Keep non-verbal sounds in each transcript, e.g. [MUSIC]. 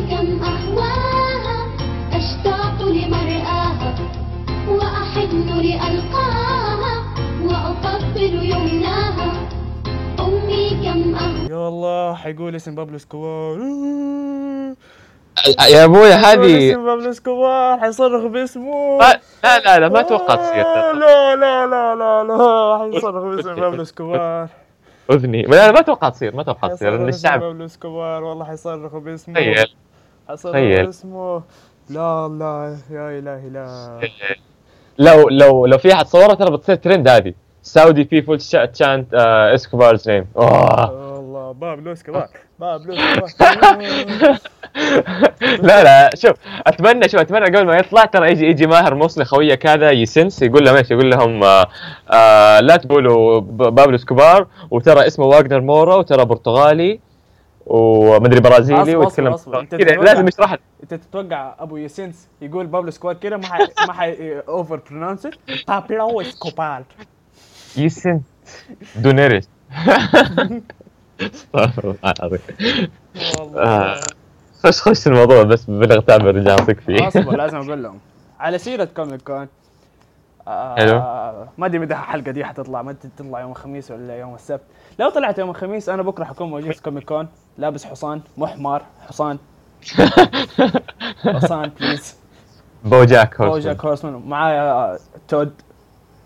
كم أهواها أشتاق لمرآها وأحن لألقاها وأقبل يمناها. أمي كم أهواها يا الله حيقول اسم بابلو سكوار. يا أبوي هذه اسم بابلو اسكوبار حيصرخ باسمه. لا لا لا ما أتوقع تصير لا لا لا لا لا حيصرخ باسم بابلو اسكوبار. أذني. لا لا ما أتوقع تصير ما أتوقع تصير لأن الشعب بابلو والله حيصرخوا باسمه. تخيل. حيصرخوا تخيل. باسمه. لا لا يا الهي لا لو لو لو في أحد صورها ترى بتصير ترند هذه. سعودي بيبول تشانت اسكوبارز نيم والله. بابلو سكوار سكوار [LAUGHS] لا لا شوف أتمنى شوف أتمنى قبل ما يطلع ترى يجي يجي ماهر موصلي خويه كذا يسنس يقول لهم إيش يقول لهم آه آه لا تقولوا بابلو سكوبار وترى اسمه واجنر مورا وترى برتغالي ومدري برازيلي ويتكلم كذا لازم يشرح لك. أنت تتوقع أبو ياسينس يقول بابلو سكوار كده ما حي ما حي [LAUGHS] اوفر برونونس بابلو سكوبار يسن دونيريس. [LAUGHS] آه. خش خش الموضوع بس ببلغ تعب الرجال اثق فيه. اصبر لازم أقول لهم. على سيرة كوميك كون. آه حلو. ما أدري متى الحلقة دي حتطلع ما أدري تطلع يوم الخميس ولا يوم السبت. لو طلعت يوم الخميس أنا بكرة حكون موجود في كوميك كون. لابس حصان مو حمار حصان. [LAUGHS] حصان please بوجاك هو هورسمان جاك هورسمان معايا آه، تود.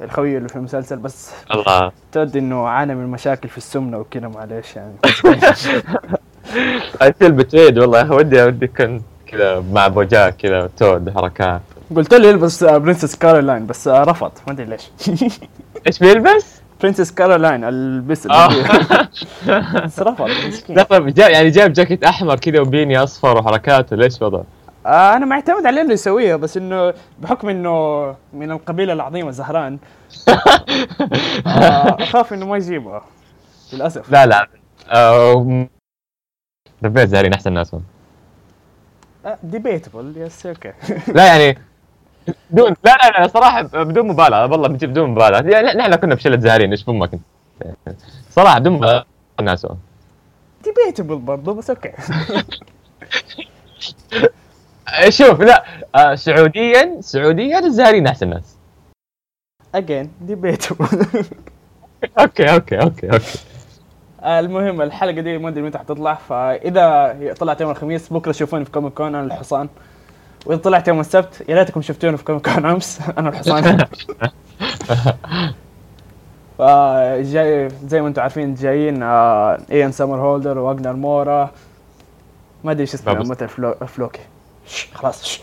الخوي اللي في المسلسل بس الله. تود إنه عانى من مشاكل في السمنة وكذا معلش يعني. I feel betrayed والله. ودي ودي كنت كذا مع بوجاك كذا تود حركات. قلت له يلبس برنسس كارولاين بس آه، رفض. ما أدري ليش. [LAUGHS] إيش بيلبس؟ برنسس كارولاين البس آه. [LAUGHS] بس رفض مسكين. جاب يعني جاب جاكيت أحمر كذا وبني أصفر وحركات ولا إيش وضع؟ آه أنا معتمد على إنه يسويها بس إنه بحكم إنه من القبيلة العظيمة زهران. آه أخاف إنه ما يجيبها للأسف. لا لا. آه، دبيت زهرين أحسن ناس. ديبيتبل يس أوكي لا يعني بدون لا لا لا صراحة بدون مبالغه والله بدون مبالغه يعني نحن كنا بشلة زهرين إيش فمك أنت؟ صراحة بدون مبالغه هم. ديبيتبل برضه بس أوكي [LAUGHS] شوف لا. آه، سعوديا سعوديا الزهرين احسن ناس again debatable [LAUGHS] okay okay okay okay. المهم الحلقة دي ما أدري متى حتطلع فإذا طلعت يوم الخميس بكرة تشوفوني في كوميك كون أنا الحصان. وإذا طلعت يوم السبت يا ريتكم شفتوني في كوميك كون أمس [LAUGHS] أنا الحصان. [LAUGHS] فجاي زي ما أنتم عارفين جايين آه ايان سمر هولدر واجنر مورا ما أدري إيش اسمه فلو فلوكي. خلاص. شش.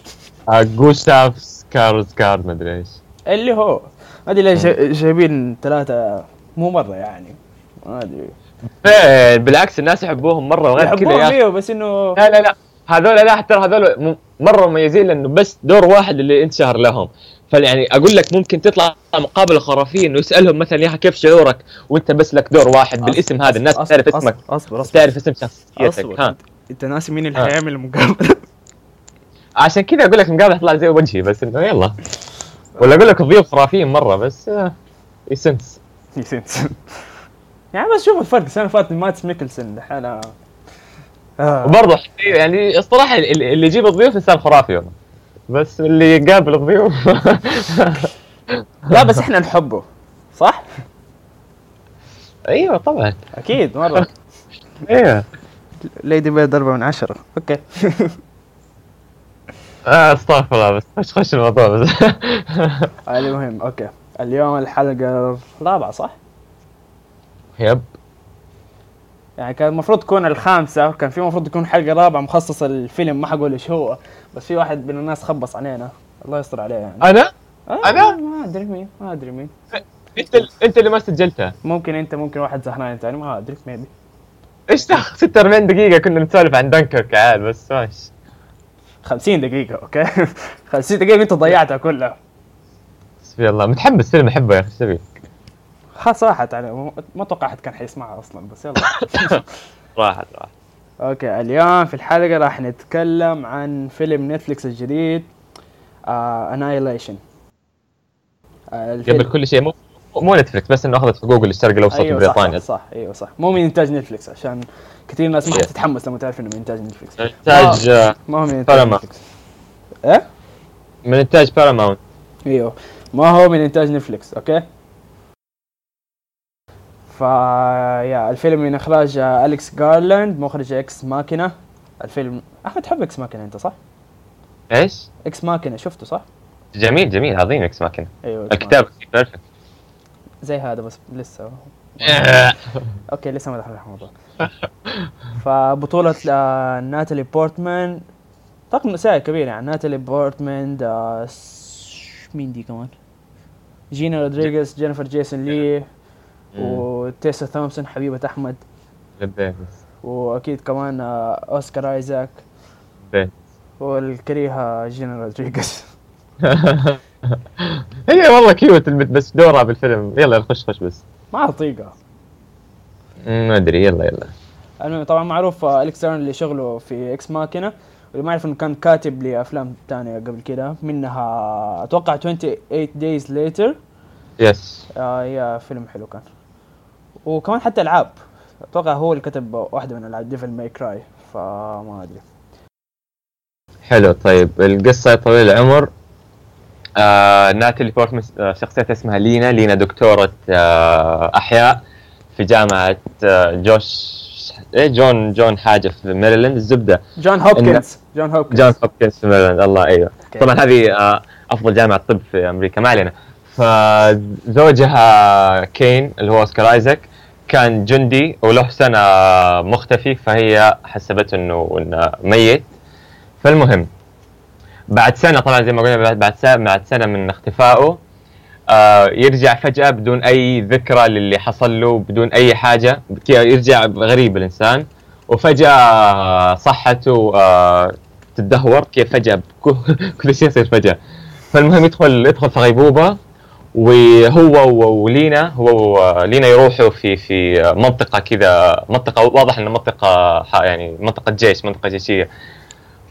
جوستاف سكارزكارد ما أدري إيش. اللي هو ما أدري ليش جاي- جايبين ثلاثة مو مرة يعني. ما أدري. فين بالعكس الناس يحبوهم مرة وغير كذا يحبوهم. إيوه بس إنه لا لا لا. هذول لا ترى هذول مرة مميزين لأنه بس دور واحد اللي انتشهر لهم. فيعني أقول لك ممكن تطلع مقابله خرافيه انه يسالهم مثلا يا كيف شعورك؟ وأنت بس لك دور واحد بالاسم هذا الناس أصبر- تعرف أصبر- اسمك. أصبر أصبر. تعرف اسم شخصيتك ها. أنت ناسي مين اللي ها. حيعمل المقابله عشان كذا أقول لك المقابله تطلع زي وجهي بس إنه يلا. ولا أقول لك الضيوف خرافيين مرة بس آه يسنس [LAUGHS] يعني بس شوف الفرق السنة اللي فاتت مات ميكلسون دحين آه. وبرضه يعني الصراحه اللي اللي يجيب الضيوف انسان خرافي والله. بس اللي يقابل الضيوف. [LAUGHS] لا بس إحنا نحبه صح؟ أيوه طبعا. أكيد مرة. [LAUGHS] أيوه. ليدي بيرد أربعة من عشرة. okay. أستغفر الله بس خش خش الموضوع بس. [LAUGHS] المهم okay. اليوم الحلقة الرابعة صح؟ yep. يعني كان المفروض تكون الخامسة كان في المفروض تكون حلقة رابعة مخصصة للفيلم ما حقول إيش هو. بس في واحد من الناس خبص علينا. الله يستر عليه يعني. أنا؟ آه أنا؟ ما أدري مين ما أدري مين. أنت أنت اللي ما سجلتها ممكن أنت ممكن واحد زهران ثاني ما أدري maybe إيش دخل 46 دقيقة؟ كنا نسولف عن دنكرك عاد بس ماشي. 50 دقيقة okay؟ [LAUGHS] 50 دقيقة انت ضيعتها كلها؟ حسبي الله متحمس فيلم أحبه يا أخي إيش تبي؟ خلاص راحت على ما أتوقع احد كان حيسمعها أصلا بس يلا. [LAUGHS] راحت راحت. okay اليوم في الحلقة راح نتكلم عن فيلم نتفليكس الجديد آه Annihilation آه قبل كل شيء مو مو نتفلكس بس إنه أخذت حقوق الشرق الأوسط أيوه بريطانيا صح, صح أيوه صح مو من إنتاج نتفلكس عشان كثير ناس ما Yeah. حتتحمس لما تعرف إنه من إنتاج نتفلكس إنتاج آه، ما هو من إنتاج. نتفلكس إيه من إنتاج باراماونت أيوه ما هو من إنتاج نتفلكس أوكي فا يا الفيلم من إخراج آه، اليكس جارلاند مخرج Ex Machina الفيلم أحمد تحب Ex Machina أنت صح؟ إيش؟ Ex Machina شفته صح؟ جميل جميل عظيم Ex Machina أيوه الكتاب perfect. زي هذا بس لسه. okay لسه ما دخلنا في الموضوع. فبطولة آه، ناتالي بورتمان. طاقم نسائي كبير يعني. ناتالي بورتمان آه، مين دي كمان؟ جينا رودريغيز جينيفر جيسون لي وتيسا ثومسون حبيبة أحمد. وأكيد كمان آه، أوسكار آيزاك. والكريهة جينا رودريغيز. [LAUGHS] [LAUGHS] هي والله cute البنت بس دورها بالفيلم. يلا خش خش بس. ما طيقة. مم، ما أدري. يلا يلا. المهم طبعا معروف آه، أليكس اللي شغله في Ex Machina واللي ما يعرف إنه كان كاتب لأفلام تانية قبل كده منها أتوقع 28 days later. yes آه يا فيلم حلو كان. وكمان حتى ألعاب. أتوقع هو اللي كتب واحدة من ألعاب Devil May Cry فما أدري. حلو طيب. القصة طويل العمر. آه ناتالي بورتمان آه شخصيتها اسمها لينا لينا دكتورة آه أحياء في جامعة آه جوش إيه جون جون حاجة في ميريلاند الزبدة. جون هوبكنز. جون هوبكنز. جون هوبكنز في ميريلاند الله أيوه. okay. طبعا هذه آه أفضل جامعة طب في أمريكا ما علينا. فزوجها كين اللي هو أوسكار آيزاك كان جندي وله سنة مختفي فهي حسبته إنه ميت. فالمهم بعد سنة طبعا زي ما قلنا بعد- سنة بعد سنة من اختفائه آه يرجع فجأة بدون أي ذكرى للي حصل له بدون أي حاجة كي- يرجع غريب الإنسان. وفجأة صحته آه تدهور كيف فجأة [LAUGHS] كل شيء يصير فجأة. فالمهم يدخل يدخل في غيبوبة وهو ولينا هو ولينا يروحوا في في منطقة كذا منطقة واضح إنها منطقة ح- يعني منطقة جيش منطقة جيشية.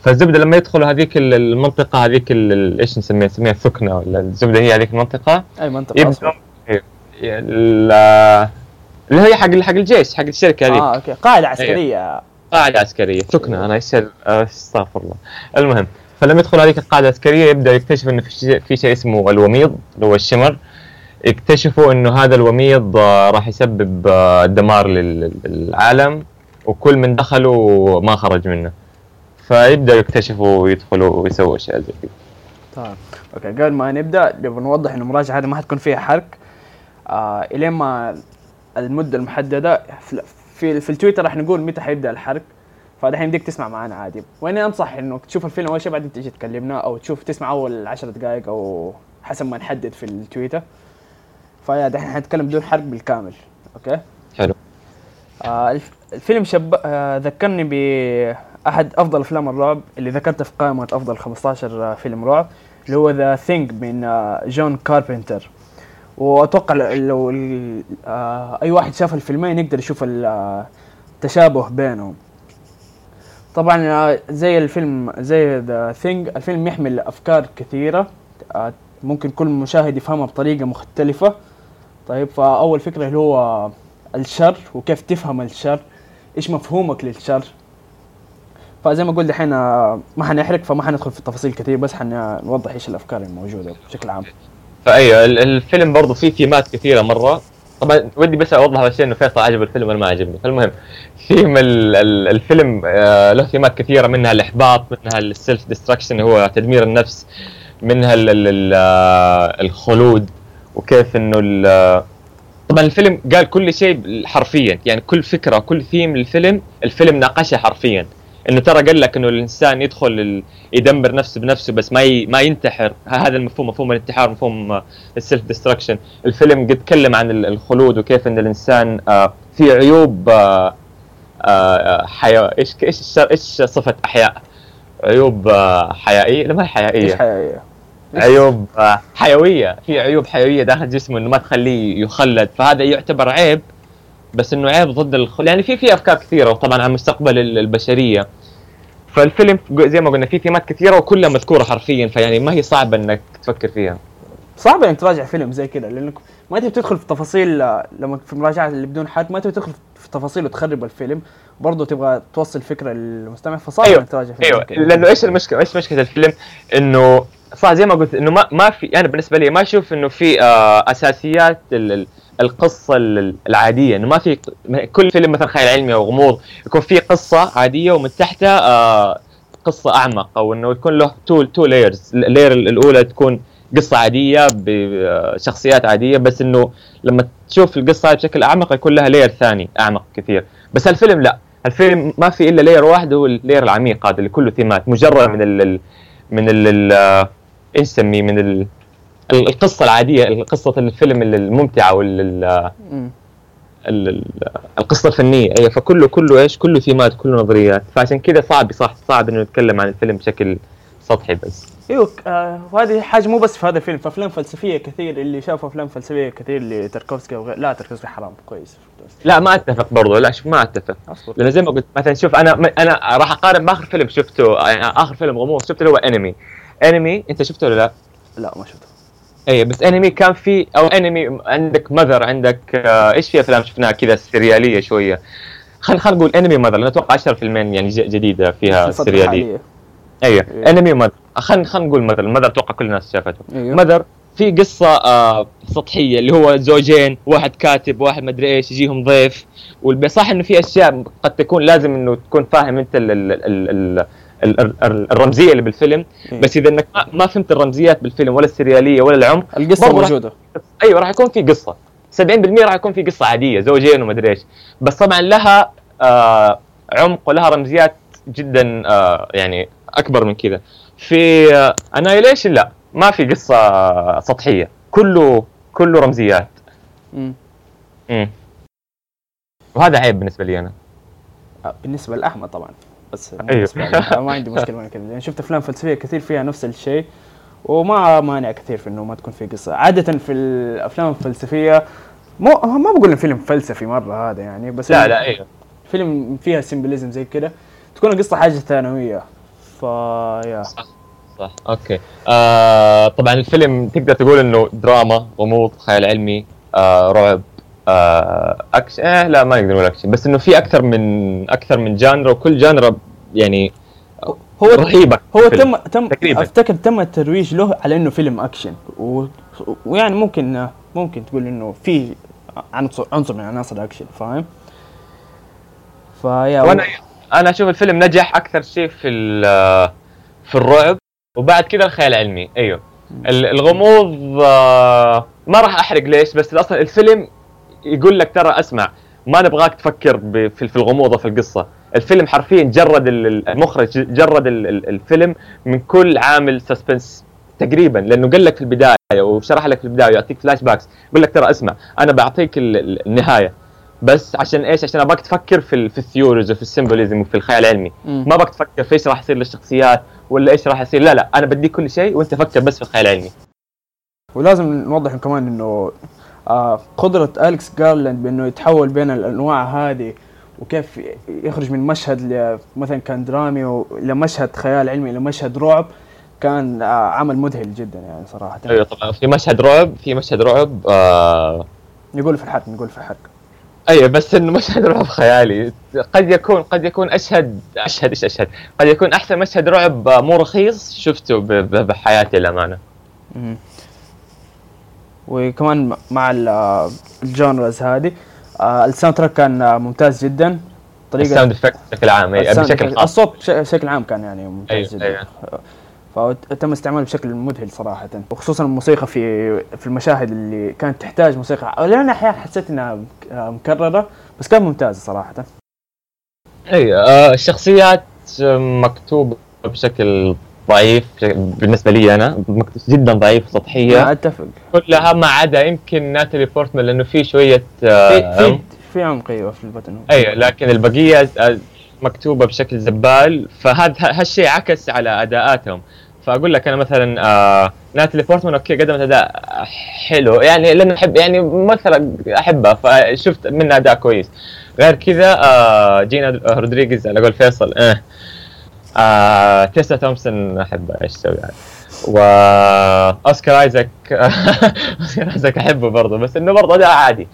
فالزبدة لما يدخلوا هذيك ال- المنطقة هذيك إيش نسميها؟ نسميها الثكنة ولا الزبدة هي هذيك المنطقة؟ أي منطقة يبدأ. ال- اللي هي حق حق الجيش حق الشركة هذيك. آه أوكي. قاعدة عسكرية. قاعدة عسكرية ثكنة أنا يصير أستغفر الله. المهم فلما يدخل هذيك القاعدة العسكرية يبدأ يكتشف إنه في شيء, في شيء اسمه الوميض اللي هو الشمر. يكتشفوا إنه هذا الوميض آه، راح يسبب آه، دمار لل- للعالم وكل من دخلوا ما خرج منه. فيبدأ يكتشفوا ويدخلوا ويسووا أشياء زي كذا طيب أوكي قبل ما نبدأ نبغى نوضح إنه المراجعه هذه ما حتكون فيها حرق. آه إلين ما المدة المحددة في في, في التويتر راح نقول متى حيبدأ الحرق. فدحين يمديك تسمع معنا عادي. وإني أنصح انك تشوف الفيلم أول شيء بعدين تيجي تكلمنا أو تشوف تسمع أول عشر دقائق أو حسب ما نحدد في التويتر. فيا دحين حنتكلم بدون حرق بالكامل. okay؟ حلو. آه الف- الفيلم شب آه ذكرني بأحد أفضل أفلام الرعب اللي ذكرته في قائمة أفضل 15 فيلم رعب اللي هو The Thing من آه جون كاربنتر وأتوقع ل- لو آه أي واحد شاف الفيلمين يقدر يشوف ال- آه، التشابه بينهم. طبعا آه، زي الفيلم زي The Thing الفيلم يحمل أفكار كثيرة آه ممكن كل مشاهد يفهمها بطريقة مختلفة. طيب فأول فكرة اللي هو الشر وكيف تفهم الشر إيش مفهومك للشر؟ فزي ما قلت دحين آه، ما حنحرق فما حندخل في تفاصيل كثير بس حنوضح إيش الأفكار الموجودة بشكل عام. فأيوة ال- الفيلم برضه فيه ثيمات كثيرة مرة. طبعا ودي بس أوضح شيء إنه فيصل عجب الفيلم وأنا ما عجبني فالمهم ثيم ال- ال- الفيلم آه، له ثيمات كثيرة منها الإحباط منها ال self destruction هو تدمير النفس منها ال- ال- ال- آه، الخلود وكيف إنه طبعا الفيلم قال كل شيء حرفيا. يعني كل فكرة كل ثيم للفيلم الفيلم ناقشها حرفيا. إنه ترى قال لك إنه الإنسان يدخل ال- يدمر نفسه بنفسه بس ما ي... ما ينتحر. هذا المفهوم مفهوم الانتحار مفهوم ال self destruction الفيلم قد تكلم عن ال- الخلود وكيف إن الإنسان آه، في عيوب آه، آه، حياة إيش إيش إيش صفة أحياء؟ عيوب آه، حيائية؟ لا ما هي إيش حيائية؟ عيوب آه، حيوية. في عيوب حيوية داخل جسمه إنه ما تخليه يخلد. فهذا يعتبر عيب. بس إنه عيب ضد الخل يعني في في أفكار كثيرة وطبعا عن مستقبل ال- البشرية. فالفيلم زي ما قلنا فيه ثيمات كثيرة وكلها مذكورة حرفيا فيعني ما هي صعبه إنك تفكر فيها. صعب إنك تراجع فيلم زي كذا لأنك ما تبي تدخل في تفاصيل آه، لما في مراجعة اللي بدون حرق ما تبي تدخل في تفاصيل وتخرب الفيلم برضه تبغى توصل فكرة للمستمع فصعب أيوة، إنك تراجع فيلم أيوه كده. لأنه إيش المشكلة؟ إيش مشكلة الفيلم؟ إنه صح زي ما قلت إنه ما ما في أنا بالنسبة لي ما أشوف إنه في آه أساسيات ال- القصة ال- العادية إنه ما في كل فيلم مثلا خيال علمي أو غموض يكون في قصة عادية ومن تحتها آه قصة أعمق أو إنه يكون له two two layers ال layer الأولى تكون قصة عادية بشخصيات عادية بس إنه لما تشوف القصة بشكل أعمق يكون لها layer ثاني أعمق كثير. بس الفيلم لا الفيلم ما في إلا layer واحد هو ال layer العميق هذا اللي كله ثيمات مجرد من ال من ال آه، إيش نسميه؟ من ال- القصة العادية قصه الفيلم الممتعة وال القصة الفنية. اي فكله كله إيش؟ كله ثيمات كله نظريات. فعشان كذا صعب صح صعب إنه نتكلم عن الفيلم بشكل سطحي بس. أيوه آه وهذه حاجة مو بس في هذا الفيلم في أفلام فلسفية كثير اللي شافوا أفلام فلسفية كثير لتركوفسكي وغير لا تركوفسكي حرام كويس. لا ما أتفق برضو لا شوف ما أتفق. لأنه زي ما قلت مثلا شوف أنا أنا راح أقارن بآخر فيلم شفته يعني آخر فيلم غموض شفته اللي هو انمي انمي أنت شفته ولا لا؟ لا ما شفته. اي بس انمي كان في أو انمي عندك مذر عندك آه إيش في أفلام شفناها كذا سريالية شوية؟ خل خل نقول انمي مذر لأن أتوقع 10% يعني ج- جديدة فيها سريالية. أيوه إيه. انمي مذر خل خل نقول مذر المذر أتوقع كل الناس شافته. أيوه مذر في قصة آه سطحية اللي هو زوجين واحد كاتب واحد مدري إيش يجيهم ضيف. صح إنه في أشياء قد تكون لازم إنه تكون فاهم أنت ال ال ال ال ال ال الرمزية اللي بالفيلم. إيه. بس إذا إنك ما- فهمت الرمزيات بالفيلم ولا السريالية ولا العمق القصة برضو راح- موجودة. أيوه راح يكون في قصة. 70% راح يكون في قصة عادية زوجين ومدري إيش. بس طبعا لها آه عمق ولها رمزيات جدا آه يعني أكبر من كذا. في انايليشن لا ما في قصة سطحية. كله كله رمزيات. مم. امم وهذا عيب بالنسبة لي أنا. آه، بالنسبة لأحمد طبعا. بس أيوه. ما عندي مشكلة مع كذا لأن شفت أفلام فلسفية كثير فيها نفس الشيء وما مانع كثير في إنه ما تكون في قصة. عادة في الأفلام الفلسفية مو ما بقول إن فيلم فلسفي مرة هذا يعني بس لا لا أيوه. فيلم فيها symbolism زي كده. تكون القصة حاجة ثانوية. فيا صح صح. okay. آه طبعا الفيلم تقدر تقول إنه دراما غموض خيال علمي آه رعب. اكشن آه لا ما نقدر نقول اكشن بس إنه في أكثر من أكثر من genre وكل genre يعني هو رهيبة هو. تم تم تقريباً. أفتكر تم الترويج له على إنه فيلم أكشن و... ويعني ممكن ممكن تقول إنه في عنصر عنصر من عناصر الاكشن فاهم؟ فيا وأنا أنا أشوف الفيلم نجح أكثر شيء في في الرعب وبعد كذا الخيال العلمي أيوه ال- الغموض آه، ما راح أحرق ليش بس أصلا الفيلم يقول لك ترى اسمع ما نبغاك تفكر في في الغموض وفي القصة الفيلم حرفيا جرد ال- ال- المخرج جرد ال- ال- الفيلم من كل عامل suspense تقريبا لأنه قال لك في البداية وشرح لك في البداية ويعطيك flashbacks يقول لك ترى اسمع أنا بعطيك ال- ال- النهاية بس عشان إيش؟ عشان أبغاك تفكر في في ال theories وفي ال symbolism وفي الخيال العلمي،. ما أبغاك تفكر في إيش راح يصير للشخصيات ولا إيش راح يصير، لا لا أنا بديك كل شيء وأنت فكر بس في الخيال العلمي. ولازم نوضح كمان إنه قدرة أليكس جارلاند بإنه يتحول بين الأنواع هذه وكيف يخرج من مشهد مثلا كان درامي و- إلى مشهد خيال علمي إلى مشهد رعب كان آه عمل مذهل جدا يعني صراحة. أيوه طبعا. في مشهد رعب في مشهد رعب آه نقول في الحق نقول في الحق. أيوه بس إنه مشهد رعب خيالي. قد يكون قد يكون أشهد أشهد إيش أشهد؟ قد يكون أحسن مشهد رعب آه، مو رخيص شفته بحياتي للأمانة. وكمان مع ال- ال genres هذه. آه ال soundtrack كان ممتاز جدا. طريقة ال sound effect بشكل عام أي- ال sound بشكل خاص. الصوت بش- بشكل عام كان يعني ممتاز أيوة، جدا. أيوة. فتم استعماله بشكل مذهل صراحة. وخصوصا الموسيقى في في المشاهد اللي كانت تحتاج موسيقى. لأن أحيانا حسيت إنها مك- مكررة بس كانت ممتازة صراحة. اي آه الشخصيات مكتوبة بشكل ضعيف بالنسبة لي أنا جدا ضعيف سطحية. أنا أتفق. كلها ما عدا يمكن ناتالي بورتمان لأنه في شوية في آه في عمق. في عمق أيوة في البطن. أيوه لكن البقية آه، مكتوبة بشكل زبال فهذا هالشيء عكس على أداءاتهم. فأقول لك أنا مثلا آه ناتالي بورتمان أوكي قدمت أداء حلو. يعني لأنه احب يعني ممثله احبها فشفت منها أداء كويس. غير كذا آه جينا رودريغيز على قول فيصل آه, آه تيسا تومسون احبها إيش تسوي يعني؟ واوسكار آيزاك [LAUGHS] أوسكار آيزاك أحبه برضه بس إنه برضه اداء عادي.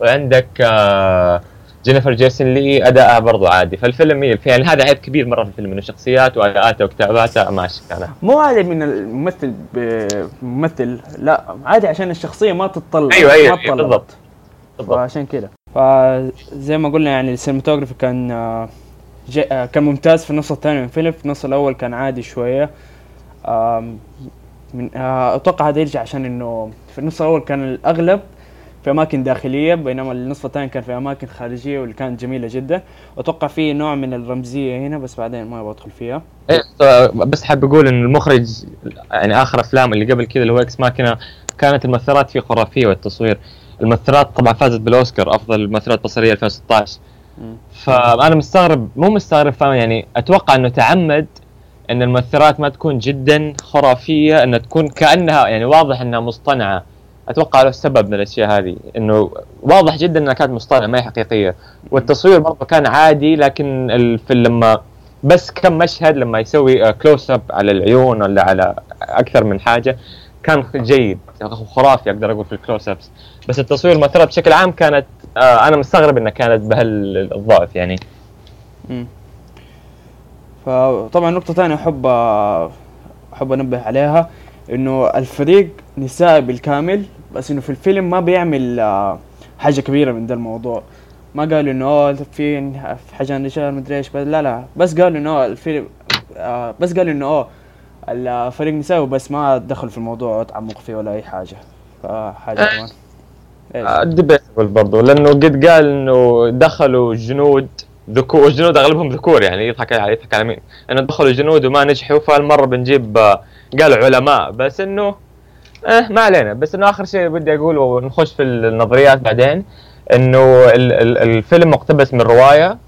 وعندك آه، جينيفر جيسون لي اداءها برضه عادي. فالفيلم يعني هذا عيب كبير مرة في الفيلم إنه شخصيات واداءاته وكتاباته ماشي كانت مو عادي من الممثل بممثل لا عادي عشان الشخصية ما تتطلع أيوه أيوه, ما أيوة تطلع. بالضبط بالضبط. فعشان كده. فزي ما قلنا يعني ال cinematography كان آه، آه، كان ممتاز في النص الثاني من الفيلم في النص الأول كان عادي شوية. من آه، أتوقع هذا يرجع عشان إنه في النص الأول كان الأغلب في أماكن داخلية بينما النصف الثاني كان في أماكن خارجية واللي كانت جميلة جدا. واتوقع في نوع من الرمزية هنا بس بعدين ما بدخل فيها. إيه، بس حاب أقول إن المخرج يعني آخر أفلام اللي قبل كذا اللي هو Ex Machina كانت المؤثرات فيه خرافية والتصوير. المؤثرات طبعا فازت بالأوسكار أفضل مؤثرات بصرية 2016 مم. فأنا مستغرب مو مستغرب فاهم؟ يعني أتوقع إنه تعمد إن المؤثرات ما تكون جدا خرافية إنها تكون كأنها يعني واضح إنها مصطنعة. أتوقع له السبب من الأشياء هذه إنه واضح جدا إنها كانت مصطنعة ما هي حقيقية. والتصوير برضه كان عادي لكن الفيلم لما بس كم مشهد لما يسوي كلوز اب على العيون ولا على أكثر من حاجة كان جيد خرافي أقدر أقول في الكلوز ابس بس التصوير المؤثرات بشكل عام كانت آه أنا مستغرب إنها كانت بهالضعف يعني. مم. فطبعا نقطة ثانية أحب أحب أنبه عليها إنه الفريق نسائي بالكامل بس إنه في الفيلم ما بيعمل آه، حاجة كبيرة من ده الموضوع. ما قالوا إنه في حاجة عن رجال مدري إيش. بس لا لا. بس قالوا إنه الفيلم آه، بس قالوا إنه أوه الفريق نسائي بس ما دخلوا في الموضوع وتعمقوا فيه ولا أي حاجة. فحاجة كمان. إيش؟ ديبيتبل برضو لأنه قد قال إنه دخلوا جنود ذكور والجنود أغلبهم ذكور يعني يضحك على يضحك على مين؟ إنه دخلوا جنود وما نجحوا فالمرة بنجيب آه، قالوا علماء بس إنه آه ما علينا. بس إنه آخر شيء بدي اقوله ونخش في النظريات بعدين إنه ال- ال- الفيلم مقتبس من رواية.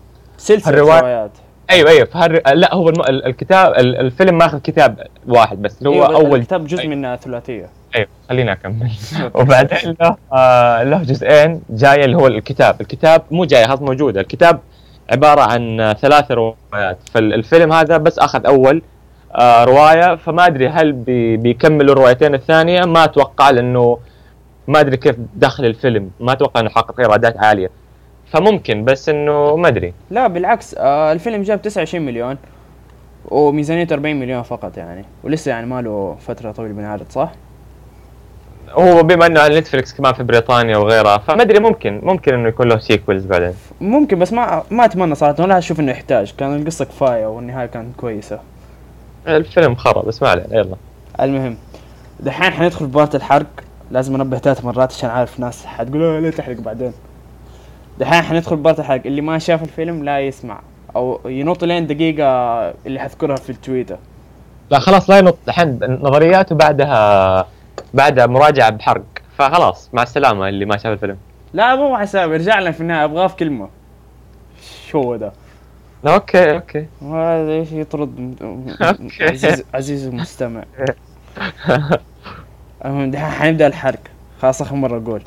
الرواية- روايات. أيوه أيوه فهر... لا هو الم... ال- الكتاب ال- الفيلم ماخذ كتاب واحد بس اللي هو أيوة، أول الكتاب جزء أيوة. من ثلاثية. أيوه خليني أكمل. [LAUGHS] وبعدين له آه له جزئين جاية اللي هو الكتاب، الكتاب مو جاية هذا موجودة، الكتاب عبارة عن ثلاث روايات، فالفيلم هذا بس أخذ أول آه رواية فما أدري هل بي بيكملوا الروايتين الثانية. ما أتوقع لأنه ما أدري كيف دخل الفيلم، ما أتوقع إنه حقق إيرادات عالية. فممكن بس إنه ما أدري لا بالعكس آه الفيلم جاب 29 مليون وميزانيته 40 مليون فقط يعني ولسه يعني ما له فترة طويلة بينعرض صح؟ هو بما إنه على نتفلكس كمان في بريطانيا وغيرها فما أدري ممكن ممكن إنه يكون له sequels بعدين. ممكن بس ما ما أتمنى صراحة ولا أشوف إنه يحتاج كان القصة كفاية والنهاية كانت كويسة الفيلم خرا بس ما علينا يلا. المهم دحين حندخل في part الحرق لازم أنبه ثلاث مرات عشان عارف ناس حتقول "آه، لا تحرق بعدين دحين حندخل part الحرق اللي ما شاف الفيلم لا يسمع. أو ينط لين دقيقة اللي حذكرها في التويتر لا خلاص لا ينط. الحين نظريات وبعدها بعدها مراجعة بحرق. فخلاص مع السلامة اللي ما شاف الفيلم. لا مو حساب ارجع لنا في النهاية. ابغاه في كلمة. شو هو ده؟ لا، أوكي أوكي. هذا إيش يطرد. عزيز عزيز المستمع. [LAUGHS] المهم دحين حنبدأ الحرق. خلاص آخر مرة أقول.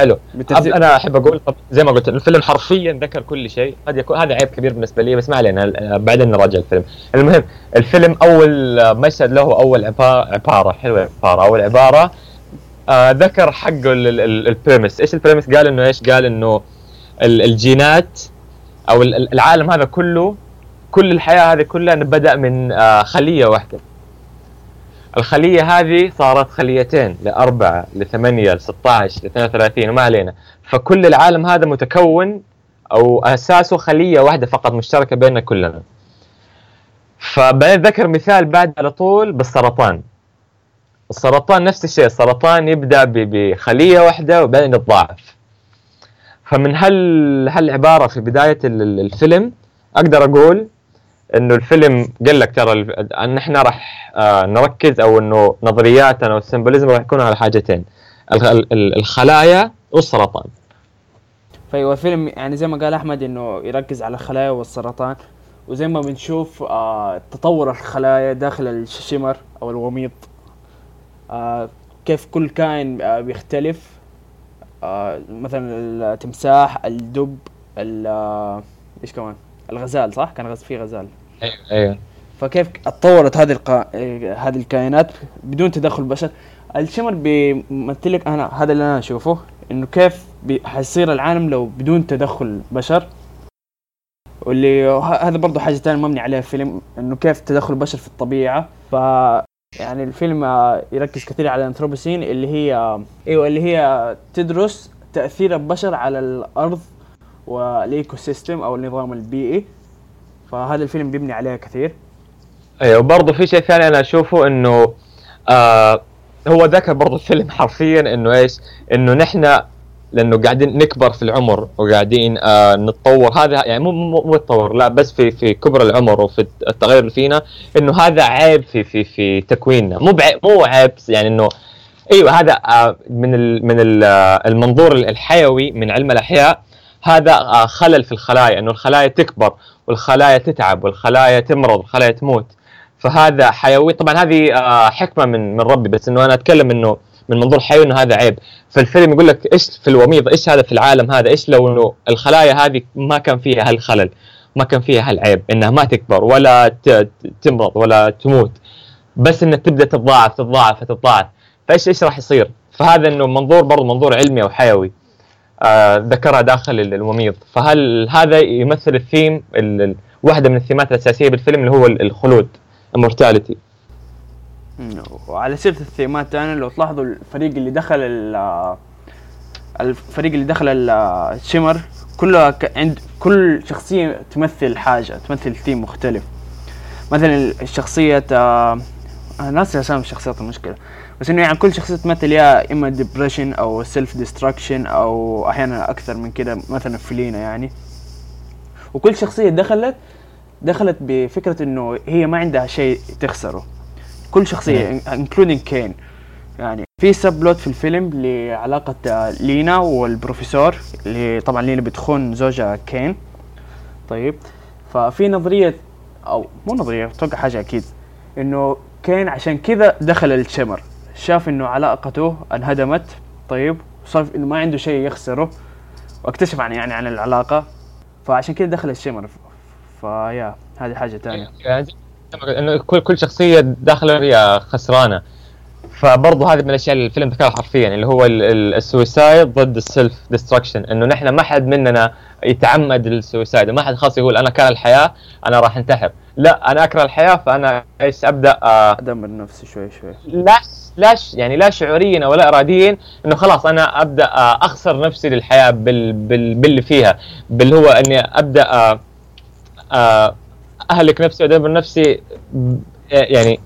حلو. بالترتيب أنا أحب أقول طب زي ما قلت الفيلم حرفيا ذكر كل شيء. قد يكون هذا عيب كبير بالنسبة لي بس ما علينا بعدين نراجع الفيلم. المهم الفيلم أول مشهد له أول عبارة حلوة عباره أول عبارة آه ذكر حقه ال- ال- ال premise إيش ال premise قال إنه إيش؟ قال إنه ال- الجينات أو ال- ال- العالم هذا كله كل الحياة هذه كلها بدأ من آه خلية واحدة. الخلية هذه صارت خليتين لأربعة لثمانية ل 16 ل 32 وما علينا. فكل العالم هذا متكون أو أساسه خلية واحدة فقط مشتركة بيننا كلنا. فبعدين ذكر مثال بعد على طول بالسرطان. السرطان نفس الشيء السرطان يبدأ ب- بخلية واحدة وبعدين يتضاعف. فمن هال هالعبارة في ال- الفيلم أقدر أقول إنه الفيلم قال لك ترى أن إحنا راح آه، نركز أو إنه نظرياتنا والسيمبوليزم راح يكونوا على حاجتين. الخ- ال- ال- الخلايا والسرطان. فايوه الفيلم يعني زي ما قال أحمد إنه يركز على الخلايا والسرطان وزي ما بنشوف آه تطور الخلايا داخل الشمر أو الوميض آه كيف كل كائن بيختلف. مثلا التمساح الدب ال- إيش كمان؟ الغزال صح؟ كان في غزال. أيوه. أيوه. فكيف اتطورت هذه القا... هذه الكائنات بدون تدخل البشر؟ الشمر بيمثل لك أنا هذا اللي أنا أشوفه إنه كيف حيصير العالم لو بدون تدخل بشر واللي هذا برضه حاجة ثانية مبني عليها الفيلم إنه كيف تدخل البشر في الطبيعة. ف يعني الفيلم يركز كثير على ال Anthropocene اللي هي أيوه اللي هي تدرس تأثير البشر على الأرض وال ecosystem أو النظام البيئي. فهذا الفيلم بيبني عليها كثير. أيوه وبرضه في شيء ثاني أنا أشوفه إنه آه هو ذكر برضه الفيلم [LAUGHS] حرفيا إنه إيش؟ إنه نحن لأنه قاعدين نكبر في العمر وقاعدين آه نتطور. هذا يعني مو مو التطور لا بس في في كبر العمر وفي التغير اللي فينا إنه هذا عيب في في في تكويننا. مو بعيب مو عيب يعني إنه أيوه هذا آه من ال من ال آه المنظور الحيوي من علم الأحياء هذا آه خلل في الخلايا إنه الخلايا تكبر. والخلايا تتعب والخلايا تمرض والخلايا تموت. فهذا حيوي طبعا هذه آه، حكمة من من ربي بس إنه أنا أتكلم إنه من منظور حيوي إنه هذا عيب. فالفيلم يقول لك إيش في الوميض إيش هذا في العالم هذا؟ إيش لو إنه الخلايا هذه ما كان فيها هالخلل ما كان فيها هالعيب إنها ما تكبر ولا تمرض ولا تموت. بس انها تبدأ تتضاعف تتضاعف تتضاعف. فإيش إيش راح يصير؟ فهذا إنه منظور برضه منظور علمي أو حيوي. ذكرها داخل ال- الوميض فهل هذا يمثل الثيم ال- ال- واحدة من الثيمات الأساسية بالفيلم اللي هو ال- الخلود مم. وعلى سيرة الثيمات تاني لو تلاحظوا الفريق اللي دخل ال- الفريق اللي دخل ال- ال shimmer كلها عند كل شخصية تمثل حاجة تمثل ثيم مختلف. مثلا الشخصية آه، أنا ناسي أسامي الشخصيات المشكلة. بس إنه يعني كل شخصية تمثل يا إما depression أو self-destruction أو أحيانا أكثر من كده مثلا فلينا يعني. وكل شخصية دخلت دخلت بفكرة إنه هي ما عندها شيء تخسره. كل شخصية including كين يعني في subplot في الفيلم لعلاقة لينا والبروفيسور اللي طبعا لينا بتخون زوجها كين طيب ففي نظرية أو مو نظرية أتوقع حاجة أكيد. إنه كين عشان كذا دخل ال shimmer. شاف إنه علاقته انهدمت. طيب صار إنه ما عنده شيء يخسره. واكتشف عن يعني عن العلاقة. فعشان كذا دخل ال shimmer ف yeah هذه ما قلت إنه كل كل شخصية داخلة هي خسرانة. فبرضه هذه من الأشياء اللي الفيلم ذكرها حرفيا اللي هو ال- ال- ال suicide ضد ال self-destruction إنه نحن ما حد مننا يتعمد ال suicide ما حد خاص يقول أنا كان الحياة أنا راح انتحر. لا أنا أكره الحياة فأنا إيش أبدأ آه أدمر نفسي شوي شوي. لا لا يعني لا شعوريا ولا اراديا إنه خلاص أنا أبدأ آه، أخسر نفسي للحياة بال بال باللي فيها. باللي هو إني أبدأ آه، أهلك نفسي وأدمر نفسي يعني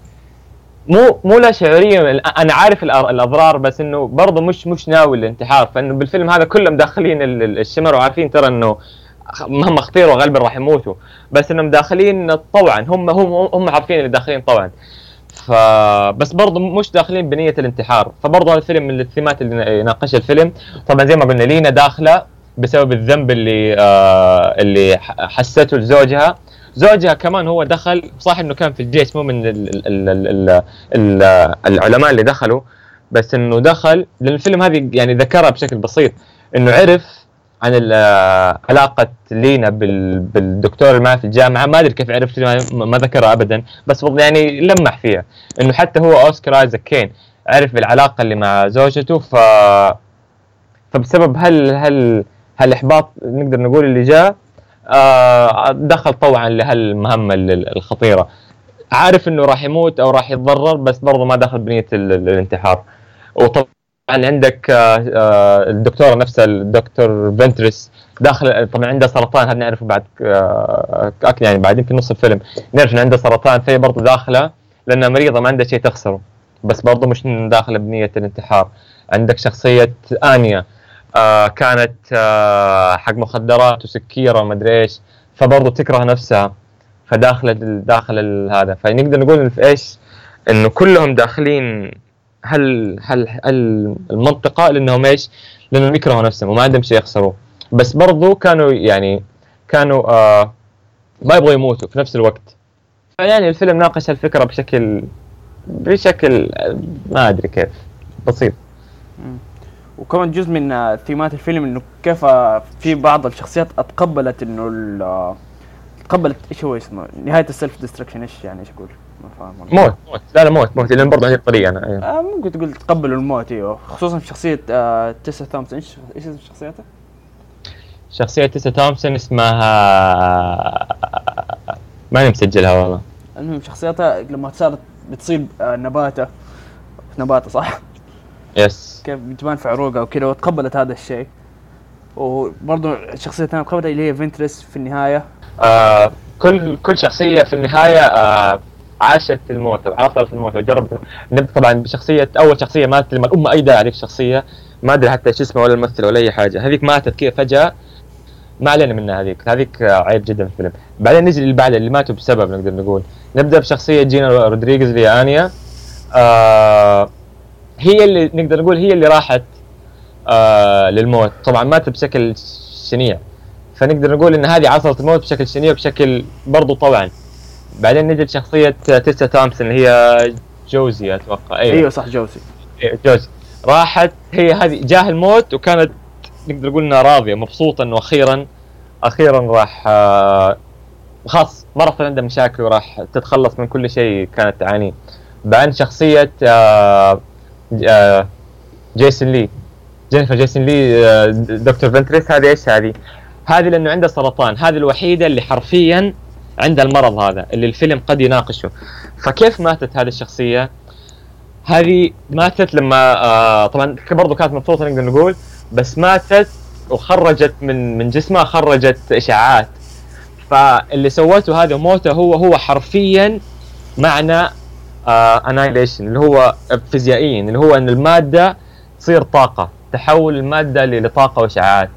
مو مو لا شعوريا أنا عارف الأضرار بس إنه برضه مش مش ناوي الانتحار. فإنه بالفيلم هذا كلهم داخلين ال- ال- الشمر وعارفين ترى إنه مهما اختيروا غالبا راح يموتوا. بس إنهم داخلين طوعا هم هم هم عارفين اللي داخلين طوعا فبس برضه مش داخلين بنية الانتحار. فبرضه هذا الفيلم من الثيمات اللي ناقشها الفيلم. طبعا زي ما قلنا لينا داخلة بسبب الذنب اللي آه اللي حسته لزوجها. زوجها كمان هو دخل صح إنه كان في الجيش مو من ال ال ال ال ال العلماء اللي دخلوا بس إنه دخل. لأن الفيلم هذه يعني ذكرها بشكل بسيط. إنه عرف عن علاقة لينا بال- بالدكتور اللي معه في الجامعة. ما أدري كيف عرفت ما, ذكرها أبدا. بس يعني لمح فيها إنه حتى هو أوسكار آيزاك كين عرف بالعلاقة اللي مع زوجته. ف فبسبب هال هال هالإحباط نقدر نقول اللي جاء آه دخل طوعا لهالمهمة ال- الخطيرة. عارف إنه راح يموت أو راح يتضرر بس برضه ما دخل بنية ال- ال- الانتحار. وطبعا عندك آه، آه، الدكتورة نفسها الدكتور فنتريس داخل طبعا عندها سرطان هذا نعرفه بعد آه، أك- يعني بعدين في نص الفيلم. نعرف إن عندها سرطان فهي برضه داخلة لأنها مريضة ما عندها شيء تخسره. بس برضه مش داخلة بنية الانتحار. عندك شخصية آنيا آه كانت آه حق مخدرات وسكيرة ومدري إيش فبرضه تكره نفسها فداخلة داخل هذا. فنقدر نقول في إيش؟ إنه كلهم داخلين هل هل هل المنطقة لأنهم إيش؟ لأنهم يكرهوا نفسهم وما عندهم شيء يخسروه. بس برضو كانوا يعني كانوا آه ما يبغوا يموتوا في نفس الوقت. فيعني الفيلم ناقش الفكرة بشكل بشكل ما أدري كيف. بسيط. وكمان جزء من آه، ثيمات الفيلم إنه كيف آه، في بعض الشخصيات أتقبلت إنه آه، تقبلت إيش هو اسمه؟ نهاية ال self-destruction إيش يعني إيش أقول. موت موت. لا لا موت موت. لأن برضه هذه الطريقة أنا أيوه. آه ممكن تقول تقبلوا الموت أيوه. خصوصا في شخصية آه تيسا تومسون. إيش إيش اسم شخصيته؟ شخصية تيسا تومسون اسمها ماني مسجلها والله. المهم شخصيتها لما صارت بتصيب آه نباتة. نباتة صح؟ يس كيف بتبان في عروقها وكذا وتقبلت هذا الشيء. وبرضه الشخصيه الثانية تقبلتها اللي هي فينترس في النهاية. آه كل كل شخصية في النهاية آه عاشت الموت عاصرت الموت وجربت. نبدا طبعا بشخصية أول شخصية ماتت لما الام أيدها هذيك الشخصيه ما أدري حتى إيش اسمها ولا الممثل ولا أي حاجة. هذيك ماتت كذا فجأة. ما علينا منها هذيك. هذيك عيب جدا في الفيلم. بعدين نجي اللي بعده اللي ماتوا بسبب نقدر نقول. نبدأ بشخصية جينا رودريغيز اللي انيا آه هي اللي نقدر نقول هي اللي راحت آه للموت. طبعا ماتت بشكل شنيع. فنقدر نقول إن هذه عصرت الموت بشكل شنيع بشكل برضو طبعا. بعدين نجي لشخصيه تيسا تومسون اللي هي جوزي أتوقع. أيوه, أيوه صح جوسي أيوة. جوزي. راحت هي هذه جاه الموت وكانت نقدر نقول إنها راضية مبسوطه انه أخيرا أخيرا راح آه، خلاص ما راح عندها مشاكل وراح تتخلص من كل شيء كانت تعانيه. بعدين شخصية آه، آه، جيسون لي. جينيفر جيسون لي دكتور فنتريس هذه إيش هذه؟ هذه لأنه عندها سرطان. هذه الوحيدة اللي حرفيا عندها المرض هذا اللي الفيلم قد يناقشه فكيف ماتت هذه الشخصية؟ هذه ماتت لما آه طبعا برضو كانت مبسوطة نقدر نقول بس ماتت وخرجت من من جسمها خرجت اشعاعات فاللي سوته هذا موته هو هو حرفيا معنى انايليشن اللي هو فيزيائيا اللي هو إن المادة تصير طاقة تحول المادة لطاقة واشعاعات.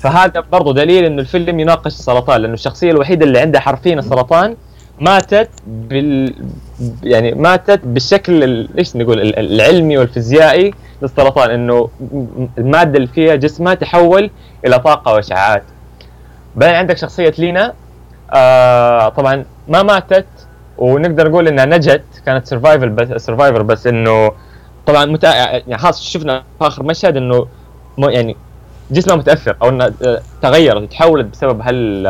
فهذا برضو دليل إنه الفيلم يناقش السرطان لأنه الشخصية الوحيدة اللي عندها حرفيا السرطان ماتت بال يعني ماتت بالشكل ال- إيش نقول ال- ال- العلمي والفيزيائي للسرطان إنه المادة اللي فيها جسمها تحول إلى طاقة وإشعاعات. بعدين عندك شخصية لينا آه طبعا ما ماتت ونقدر نقول إنها نجت كانت survival بس survivor بس إنه طبعا متع... يعني خلاص شفنا في آخر مشهد إنه يعني جسمها متأثر أو انها آه، تغيرت تحولت بسبب هل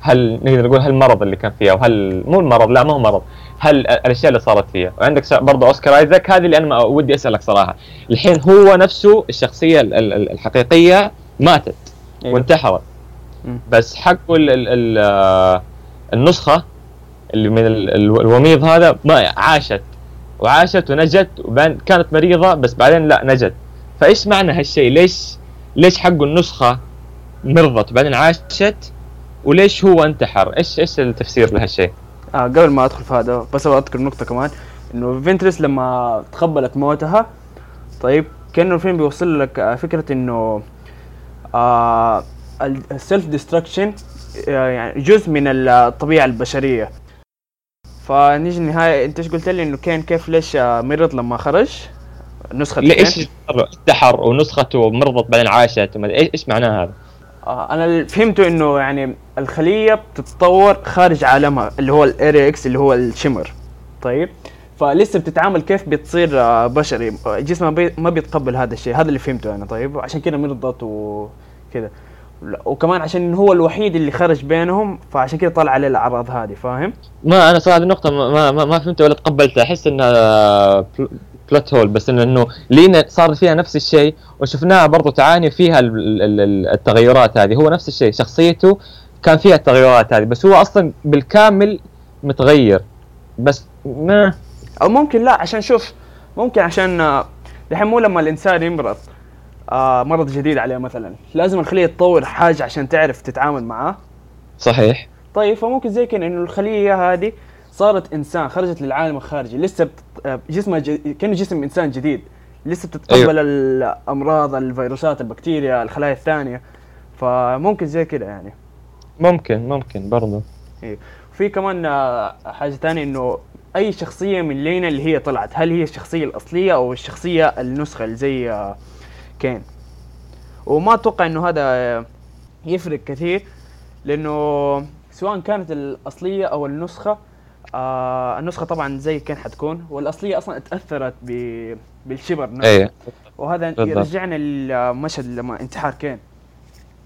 هل نقدر نقول هالمرض اللي كان فيها وهل مو المرض لا ما هو مرض هل الأشياء اللي صارت فيها. وعندك برضه أوسكار آيزاك هذه اللي أنا ما- ودي أسألك صراحة. الحين هو نفسه الشخصية ال- ال- ال- الحقيقية ماتت أيوة. وانتحرت. بس حقه ال ال ال آه، النسخة اللي من ال- ال- الوميض هذا ما عاشت. وعاشت ونجت وبعدين كانت مريضة بس بعدين لا نجت. فإيش معنى هالشيء؟ ليش ليش حقه النسخة مرضت وبعدين عاشت؟ وليش هو انتحر؟ إيش إيش التفسير لهالشيء؟ آه قبل ما أدخل في هذا بس أبغى أذكر نقطة كمان إنه فينترس لما تقبلت موتها طيب كأنه الفيلم بيوصل لك آه، فكرة إنه آه ال self destruction يعني جزء من الطبيعة البشرية. فنيجي النهاية أنت إيش قلت لي؟ إنه كان كيف ليش آه، مرض لما خرج؟ نسخة ليش؟ انتحر ونسخته مرضت بعدين عاشت إيش إيش معناه هذا؟ آه أنا اللي فهمته إنه يعني الخلية بتتطور خارج عالمها اللي هو ال Area X اللي هو ال shimmer. طيب؟ فلسه بتتعامل كيف بتصير آه، بشري. آه، جسمها بي ما بيتقبل هذا الشيء. هذا اللي فهمته أنا طيب؟ عشان كده مرضت وكذا وكمان عشان هو الوحيد اللي خرج بينهم فعشان كده طلع عليه الأعراض هذه فاهم؟ ما أنا صراحة هذه النقطة ما ما, ما فهمتها ولا تقبلتها أحس إنها بلوت هول بس انه لينا صار فيها نفس الشيء وشفناها برضو تعاني فيها ال- ال- ال- التغيرات هذه. هو نفس الشيء شخصيته كان فيها التغيرات هذه بس هو أصلا بالكامل متغير. بس ما أو ممكن لا عشان شوف ممكن عشان آه، دحين مو لما الإنسان يمرض آه مرض جديد عليه مثلا لازم الخلية تطور حاجة عشان تعرف تتعامل معاه. صحيح. طيب فممكن زي كده إنه الخلية هذه صارت إنسان خرجت للعالم الخارجي لسه جسمها ج... كأنه جسم إنسان جديد. لسه بتتقبل أيوه. الأمراض الفيروسات البكتيريا الخلايا الثانية. فممكن زي كده يعني. ممكن ممكن برضو. في كمان آه، حاجة ثانية إنه أي شخصية من لينا اللي هي طلعت هل هي الشخصية الأصلية أو الشخصية النسخة اللي زي آه، كين؟ وما أتوقع إنه هذا يفرق كثير لأنه سواء كانت الأصلية أو النسخة آه النسخة طبعا زي كين حتكون والأصلية أصلا اتاثرت ب- بال shimmer نفسه. إيه. وهذا بالضبط. يرجعنا للمشهد لما انتحار كين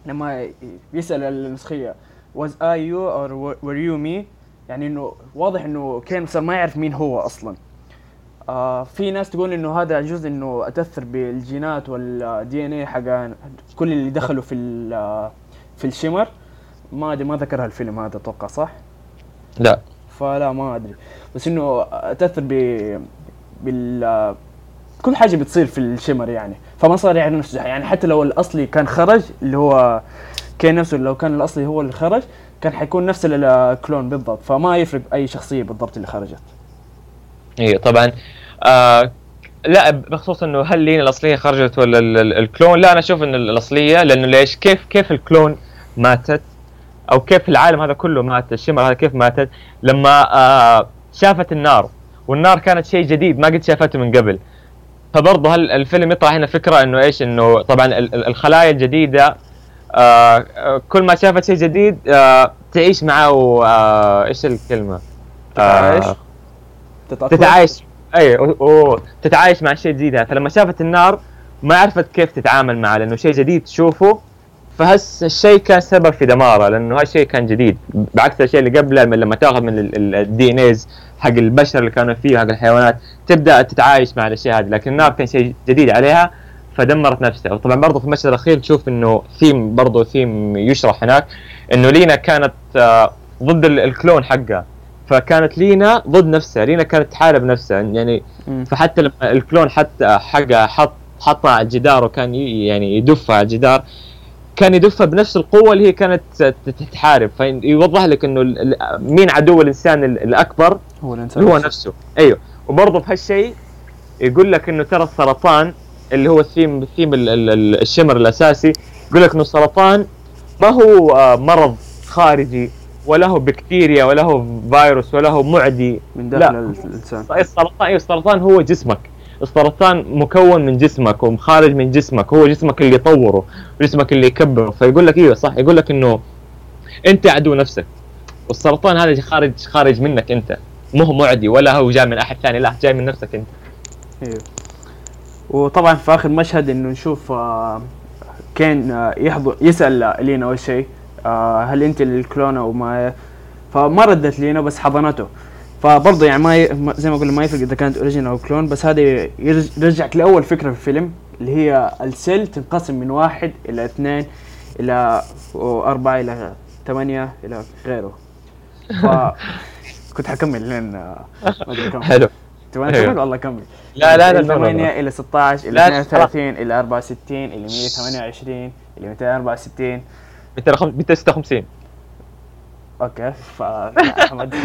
لما يسأل النسخية was I you or were- were you me? يعني إنه واضح إنه كين مثلا ما يعرف مين هو أصلا. آه في ناس تقول إنه هذا جزء إنه اتاثر بالجينات وال DNA حق كل اللي دخلوا في في الشمر. ما أدري ما ذكرها الفيلم هذا أتوقع صح؟ لا. فلا ما أدري. بس إنه اتاثر ب بال كل حاجة بتصير في الشمر يعني. فما صار يعرف نفسه يعني حتى لو الأصلي كان خرج اللي هو كان نفسه لو كان الأصلي هو اللي خرج كان حيكون نفس الكلون بالضبط. فما يفرق أي شخصية بالضبط اللي خرجت. اي طبعا. آه لا بخصوص إنه هل لينا الأصلية خرجت ولا ال- ال- الكلون؟ لا أنا أشوف إن الأصلية لأنه ليش؟ كيف كيف الكلون ماتت؟ أو كيف العالم هذا كله مات الشمر هذا كيف ماتت. لما آه شافت النار والنار كانت شيء جديد ما قد شافته من قبل. فبرضه هل الفيلم يطرح هنا فكرة إنه إيش؟ إنه طبعا ال- ال- الخلايا الجديدة آه آه، كل ما شافت شيء جديد آه تعيش معه آه إيش الكلمة؟ تتعايش؟ آه تتأقلم؟ تتعايش. اي تتعايش مع الشيء الجديد هذا فلما شافت النار ما عرفت كيف تتعامل معه لأنه شيء جديد تشوفه. فهالشيء كان سبب في دمارها لأنه هالشيء كان جديد. بعكس الاشياء اللي قبلها من لما تأخذ من ال DNAs حق البشر اللي كانوا فيه وحق الحيوانات تبدأ تتعايش مع الأشياء هذه. لكن النار كان شيء جديد عليها فدمرت نفسها. وطبعا برضه في المشهد الأخير تشوف إنه ثيم برضه ثيم يشرح هناك إنه لينا كانت آه، ضد ال- الكلون حقها. فكانت لينا ضد نفسها لينا كانت تحارب نفسها. يعني. فحتى لما الكلون حتى حقها حط حطها على الجدار وكان يعني يدفها على الجدار كان يدفها بنفس القوة اللي هي كانت ت- ت- تحارب. فيوضح لك إنه مين عدو الإنسان ال- الأكبر؟ هو الإنسان هو نفسه. أيوه. وبرضه في هالشيء يقول لك إنه ترى السرطان اللي هو الثيم الثيم ال- ال- ال- الشمر الأساسي يقول لك إنه السرطان ما هو آه، مرض خارجي ولا هو بكتيريا ولا هو فيروس ولا هو معدي. من لا. داخل الإنسان. السرطان أيوه السرطان هو جسمك. السرطان مكون من جسمك ومخارج من جسمك هو جسمك اللي يطوره جسمك اللي يكبره. فيقول لك إيوه صح يقول لك إنه أنت عدو نفسك والسرطان هذا خارج خارج منك أنت مو هو معدي ولا هو جاي من أحد ثاني لا جاي من نفسك أنت. أيوه وطبعا في آخر مشهد إنه نشوف آه كين آه يحضر يسأل لينا أول شيء آه هل أنت ال clone أو ما فما ردت لينا بس حضنته. فبرضه يعني ما ي... زي ما قلنا ما يفرق إذا كانت original أو clone بس هذا يرج... يرجعك لأول فكرة في الفيلم اللي هي ال cell تنقسم من واحد إلى اثنين إلى أربعة إلى ثمانية إلى غيره. [LAUGHS] ف كنت حكمل لين آه، ما أدري كم. حلو. تبغى أيوه. نكمل والله كمل. لا لا لا من لا، لا، لا. 8 إلى 16 إلى لا، 32 إلى 64 إلى 128 إلى 264 256 أوكي ف احمد [LAUGHS]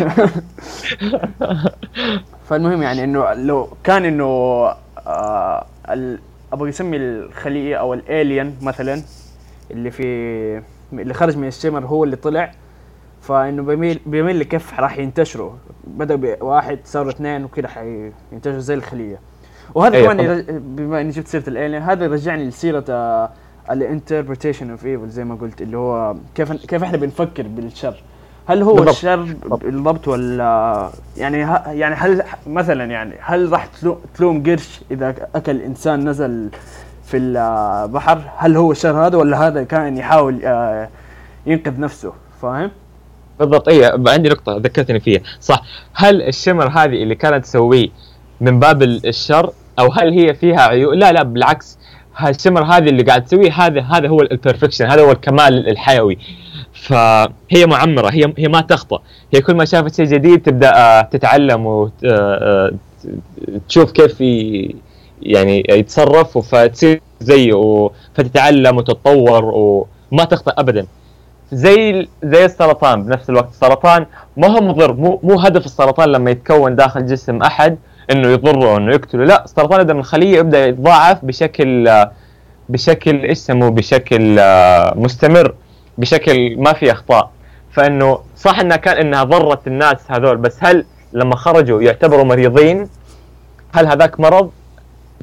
فالمهم يعني إنه لو كان إنه آه ال- أبغى اسمي الخلية أو الالين مثلا اللي في اللي خرج من ال shimmer هو اللي طلع فإنه بيميل بيميل لكيف راح ينتشروا بدأوا بواحد صاروا اثنين وكذا حينتشروا زي الخلية. وهذا أيوة كمان. يرج... بما إني جبت سيرة ال alien هذا يرجعني لسيرة ال interpretation of evil زي ما قلت اللي هو كيف كيف إحنا بنفكر بالشر. هل هو بالضبط. الشر بالضبط. ولا يعني ه... يعني هل مثلا يعني هل راح تلو... تلوم قرش إذا أكل إنسان نزل في البحر؟ هل هو الشر هذا ولا هذا كان يحاول آه، ينقذ نفسه؟ فاهم؟ بالضبط. اي عندي نقطة ذكرتني فيها. صح. هل الشمر هذه اللي كانت تسويه من باب ال- الشر؟ أو هل هي فيها عيوب لا لا بالعكس. هالشمر هذه اللي قاعد تسويه هذا هذا هو البرفكشن هذا هو الكمال الحيوي. فهي معمرة هي هي ما تخطأ. هي كل ما شافت شيء جديد تبدأ آه، تتعلم وتشوف كيف ي- يعني يتصرف فتصير زيه فتتعلم وتتطور وما تخطأ ابدا. زي زي السرطان بنفس الوقت. السرطان ما هو مضر مو مو هدف السرطان لما يتكون داخل جسم أحد إنه يضره انه يقتله. لا السرطان يبدا من الخلية يبدأ يتضاعف بشكل آه، بشكل إيش بشكل آه، مستمر. بشكل ما في أخطاء. فإنه صح إنها كان إنها ضرت الناس هذول بس هل لما خرجوا يعتبروا مريضين هل هذاك مرض؟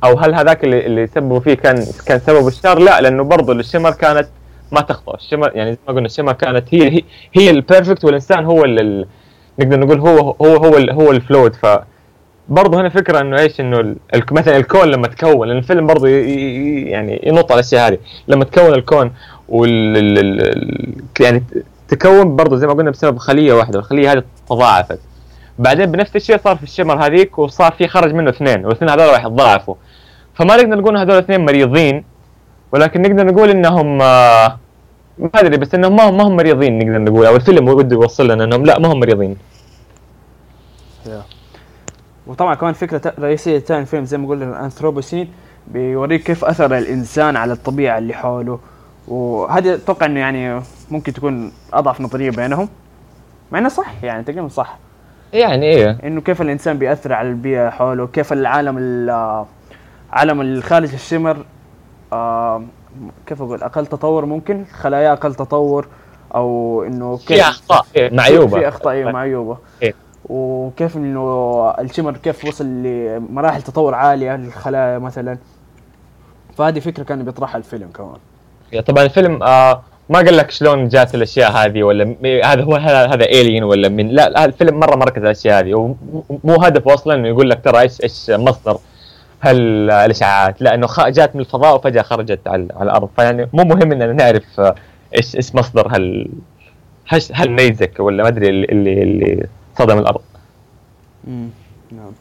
أو هل هذاك اللي, اللي سببوا فيه كان كان سبب الشر؟ لا لأنه برضه ال shimmer كانت ما تخطئ ال shimmer يعني زي ما قلنا ال shimmer كانت هي هي, هي ال perfect والإنسان هو ال- ال- نقدر نقول هو هو هو هو ال flawed ف برضه هنا فكرة إنه إيش؟ إنه مثلا ال clone لما تكون لأن الفيلم برضه يعني ينط على الأشياء هذه. لما تكون ال clone وال ال- ال- ال- يعني تكون برضه زي ما قلنا بسبب خلية واحدة الخلية هذه تضاعفت. بعدين بنفس الشيء صار في الشمر هذيك وصار في خرج منه اثنين والاثنين هذول راح يتضاعفوا. فما نقدر نقول هذول الاثنين مريضين ولكن نقدر نقول إنهم آه، ما أدري بس إنهم ما هم ما هم مريضين نقدر نقول أو الفيلم بده يوصل لنا إنهم لا ما هم مريضين. وطبعا كمان فكرة رئيسية ثاني الفيلم زي ما قلنا الأنثروبوسين بيوريك كيف أثر الإنسان على الطبيعة اللي حوله. وهذه أتوقع إنه يعني ممكن تكون أضعف نظرية بينهم مع إنه صح يعني تقريبا صح. يعني إيه. إنه كيف الإنسان بيأثر على البيئة حوله كيف العالم ال- عالم الخارج الشمر آه، كيف أقول أقل تطور ممكن خلايا أقل تطور أو إنه في أخطاء. إيه، معيوبة. في أخطاء إيه، معيوبة. إيه. وكيف إنه الشمر كيف وصل لمراحل تطور عالية للخلايا مثلا. فهذه فكرة كان بيطرحها الفيلم كمان. طبعا الفيلم آه ما قال لك شلون جات الأشياء هذه ولا هذا هو هذا الين ولا من؟ لا الفيلم مرة مركز على الأشياء هذه ومو هدفه أصلا إنه يقول لك ترى إيش إيش مصدر هال الاشعاعات لا إنه جات من الفضاء وفجأة خرجت على, الأرض فيعني مو مهم إننا نعرف آه، إيش إيش مصدر هال هالنيزك ولا ما أدري اللي, اللي صدم الأرض. امم نعم.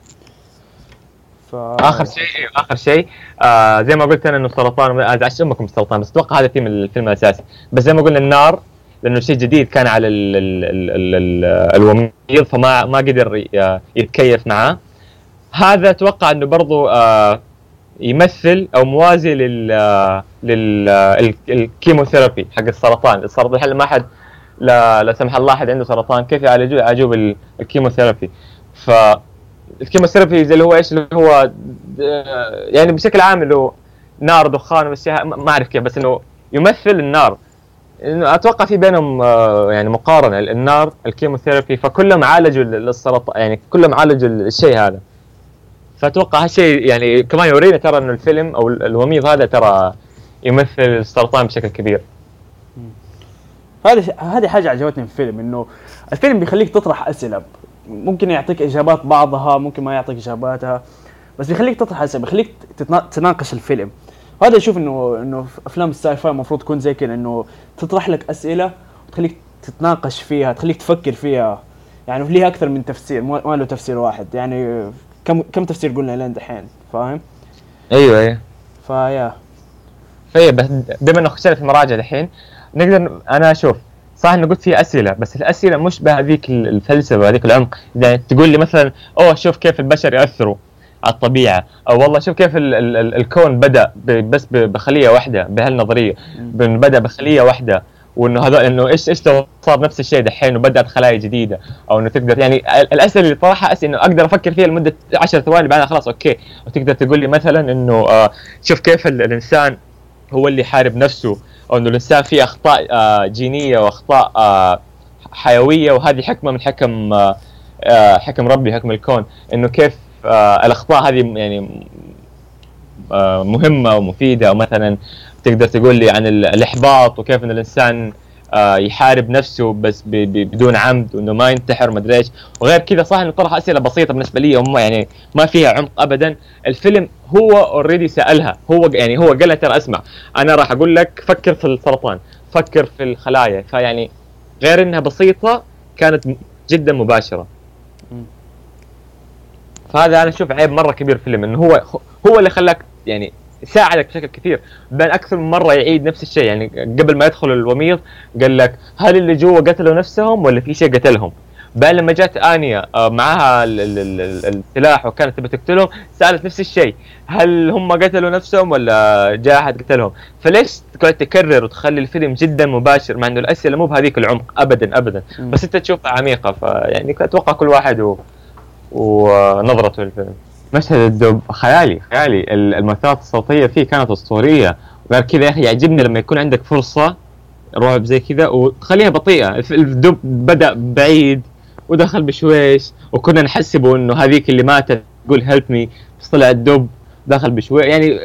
ف... آخر شيء آخر شيء آه زي ما قلت أنا إنه السرطان هذا عشان أمكم السرطان بس أتوقع هذا ثيم الفيلم الأساسي. بس زي ما قلنا النار لأنه شيء جديد كان على ال ال ال ال ال الوميض فما ما قدر ي- يتكيف معاه. هذا أتوقع إنه برضو آه يمثل أو موازي لل آه، لل آه، ال- الـ chemotherapy حق السرطان. السرطان الحين ما حد لا لا سمح الله أحد عنده سرطان كيف يعالجوه يعالجوه بال chemotherapy ف ال chemotherapy اللي هو إيش اللي هو يعني بشكل عام اللي هو نار دخان واشياء ما أعرف كيف بس إنه يمثل النار. إنه أتوقع في بينهم آه، يعني مقارنة. النار ال chemotherapy فكلهم عالجوا للسرطان يعني كلهم عالجوا الشيء هذا. فأتوقع هالشيء يعني كمان يورينا ترى إنه الفيلم أو الوميض هذا ترى يمثل السرطان بشكل كبير. هذه هذه حاجة عجبتني في الفيلم إنه الفيلم بيخليك تطرح أسئلة. ممكن يعطيك إجابات بعضها ممكن ما يعطيك إجاباتها بس بيخليك تطرح اسئله بيخليك تناقش الفيلم. وهذا أشوف إنه إنه أفلام الساي فاي المفروض تكون زي كذا إنه تطرح لك أسئلة وتخليك تتناقش فيها تخليك تفكر فيها. يعني ليها أكثر من تفسير ما له تفسير واحد. يعني كم كم تفسير قلنا لين دحين فاهم؟ أيوه أيوه. فيا. طيب بس بما إنه في المراجع الحين نقدر أنا أشوف صح إنه قلت في أسئلة بس الأسئلة مش بهذيك الفلسفة هذيك العمق. يعني تقول لي مثلا أوه شوف كيف البشر يأثروا على الطبيعة. أو والله شوف كيف ال ال ال الكون بدأ بس بخلية واحدة بهالنظرية. بدأ بخلية واحدة. وإنه هذا إنه إيش إيش لو صار نفس الشيء دحين وبدأت خلايا جديدة. أو إنه تقدر يعني ال- الأسئلة اللي طرحها أسئلة إنه أقدر أفكر فيها لمدة 10 ثواني بعدها خلاص أوكي. وتقدر تقول لي مثلا إنه آه شوف كيف ال- الإنسان هو اللي يحارب نفسه. أو انه الانسان فيه أخطاء آه، جينية وأخطاء آه، حيوية وهذه حكمة من حكم آه، حكم ربي حكم الكون إنه كيف الأخطاء هذه يعني مهمة ومفيدة ومثلا تقدر تقول لي عن ال- الإحباط وكيف إن الإنسان يحارب نفسه بس بدون عمد وإنه ما ينتحر ما إيش. وغير كذا صح انه طرح أسئلة بسيطة بالنسبة لي وما يعني ما فيها عمق ابدا. الفيلم هو اوريدي سألها. هو يعني هو قال ترى أسمع أنا راح أقول لك فكر في السرطان فكر في الخلايا. فيعني غير إنها بسيطة كانت جدا مباشرة. فهذا أنا أشوف عيب مرة كبير في الفيلم إنه هو هو اللي خلاك يعني ساعدك بشكل كثير. بل أكثر من مرة يعيد نفس الشيء. يعني قبل ما يدخل الوميض قال لك هل اللي جوا قتلوا نفسهم ولا في شيء قتلهم؟ بل لما جات انيا آه، معاها ال- ال- ال- ال- السلاح وكانت تبي تقتلهم سألت نفس الشيء. هل هم قتلوا نفسهم ولا جاء أحد قتلهم؟ فليش تقعد تكرر وتخلي الفيلم جدا مباشر مع إنه الأسئلة مو بهذيك العمق. ابدا ابدا. بس أنت تشوفها عميقة فيعني أتوقع كل واحد و... ونظرته للفيلم. مشهد الدب خيالي خيالي. ال- المؤثرات الصوتية فيه كانت أسطورية. وغير كذا يا أخي يعجبني لما يكون عندك فرصة رعب زي كذا. وتخليها بطيئة. الدب بدأ بعيد ودخل بشويش وكنا نحسبه إنه هذيك اللي ماتت تقول هيلب مي بس طلع الدب دخل بشوي يعني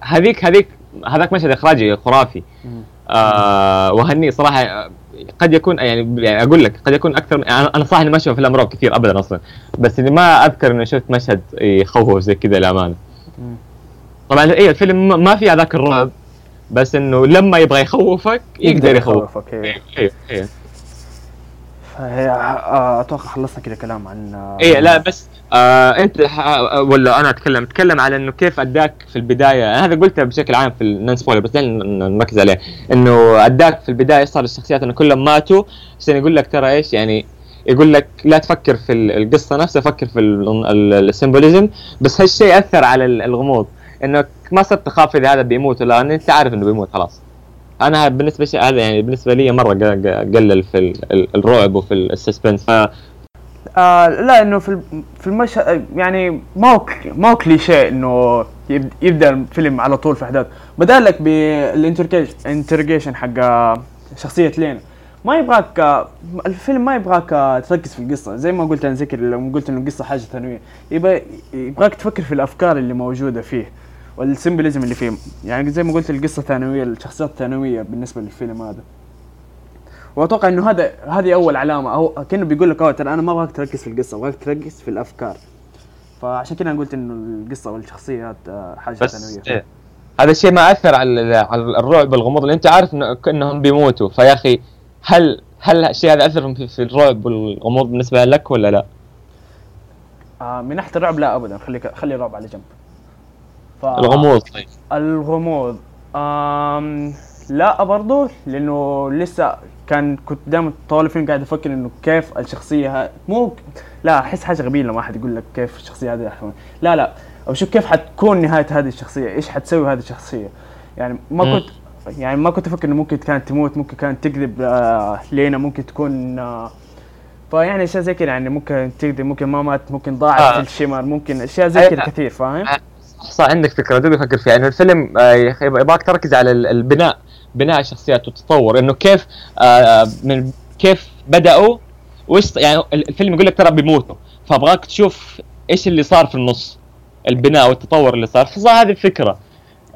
هذيك هذيك هذاك مشهد إخراجي خرافي. آه وهني صراحة قد يكون يعني, يعني أقول لك قد يكون أكثر أنا أنا صراحة إني ما أشوف أفلام رعب كثير ابدا أصلا بس إني ما أذكر إني شفت مشهد يخوف زي كذا للأمانة. طبعا اي الفيلم ما- في هذاك الرعب بس إنه لما يبغى يخوفك يقدر يخوف يخوفك. إيه، إيه، إيه. فهي آه، أتوقع خلصنا كذا كلام عن آه، إيه لا بس آه أنت ح- ولا أنا أتكلم أتكلم على إنه كيف أداك في البداية. أنا هذا قلته بشكل عام في ال non spoiler بس نركز عليه. إنه أداك في البداية صار الشخصيات إنه كلهم ماتوا. عشان يقول لك ترى إيش يعني يقول لك لا تفكر في ال- القصة نفسها فكر في ال symbolism. بس هالشيء اثر على ال- الغموض. إنك ما صرت تخاف إذا هذا بيموت ولا أنت عارف إنه بيموت خلاص. أنا بالنسبة شيء هذا يعني بالنسبة لي مرة قلل في ال- ال- الرعب وفي ال suspense. آه لا إنه في في المشهد يعني ما هو ما هو كليشيه إنه يب- يبدأ الفيلم على طول في أحداث. بدا لك بال introduction حق آه، شخصية لين. ما يبغاك آه، الفيلم ما يبغاك آه، تركز في القصة. زي ما قلت أنا ذكر لما قلت إنه القصة حاجة ثانوية. يبغاك تفكر في الأفكار اللي موجودة فيه. والسيمبلزم اللي فيه. يعني زي ما قلت القصة ثانويه الشخصيات ثانويه بالنسبة للفيلم هذا. وأتوقع إنه هذا هذه أول علامة. أو كأنه بيقول لك ترى أنا ما أبغاك تركز في القصة أبغاك تركز في الأفكار. فعشان كذا أنا قلت إنه القصة والشخصيات آه، حاجة بس ثانوية. إيه. هذا الشيء ما أثر على على الرعب والغموض اللي أنت عارف إنه انهم بيموتوا. فيا أخي هل هل الشيء هذا أثر في, في الرعب والغموض بالنسبة لك ولا لا؟ آه من ناحية الرعب لا ابدا. خليك خلي الرعب على جنب. ف... الغموض طيب الغموض آم لا برضو لأنه لسه كان كنت دائما طوال الفيلم قاعد أفكر إنه كيف الشخصية ها مو لا أحس حاجة غبية لما أحد يقول لك كيف الشخصية هذه أحسن. لا لا أو شوف كيف حتكون نهاية هذه الشخصية إيش حتسوي هذه الشخصية يعني ما. كنت يعني ما كنت أفكر إنه ممكن كانت تموت ممكن كانت تكذب آه لينا ممكن تكون آه فيعني أشياء زي كذا يعني ممكن تكذب ممكن ما مات ممكن ضاعت آه. الشمر ممكن أشياء زي كذا كثير فاهم؟ صح عندك فكرة دوبي أفكر فيها. إنه الفيلم آه، يبغاك تركز على ال- البناء بناء الشخصيات والتطور إنه كيف آه، من كيف بدأوا وايش يعني الفيلم يقول لك ترى بيموتوا. فأبغاك تشوف إيش اللي صار في النص البناء والتطور اللي صار. فصار هذه الفكرة.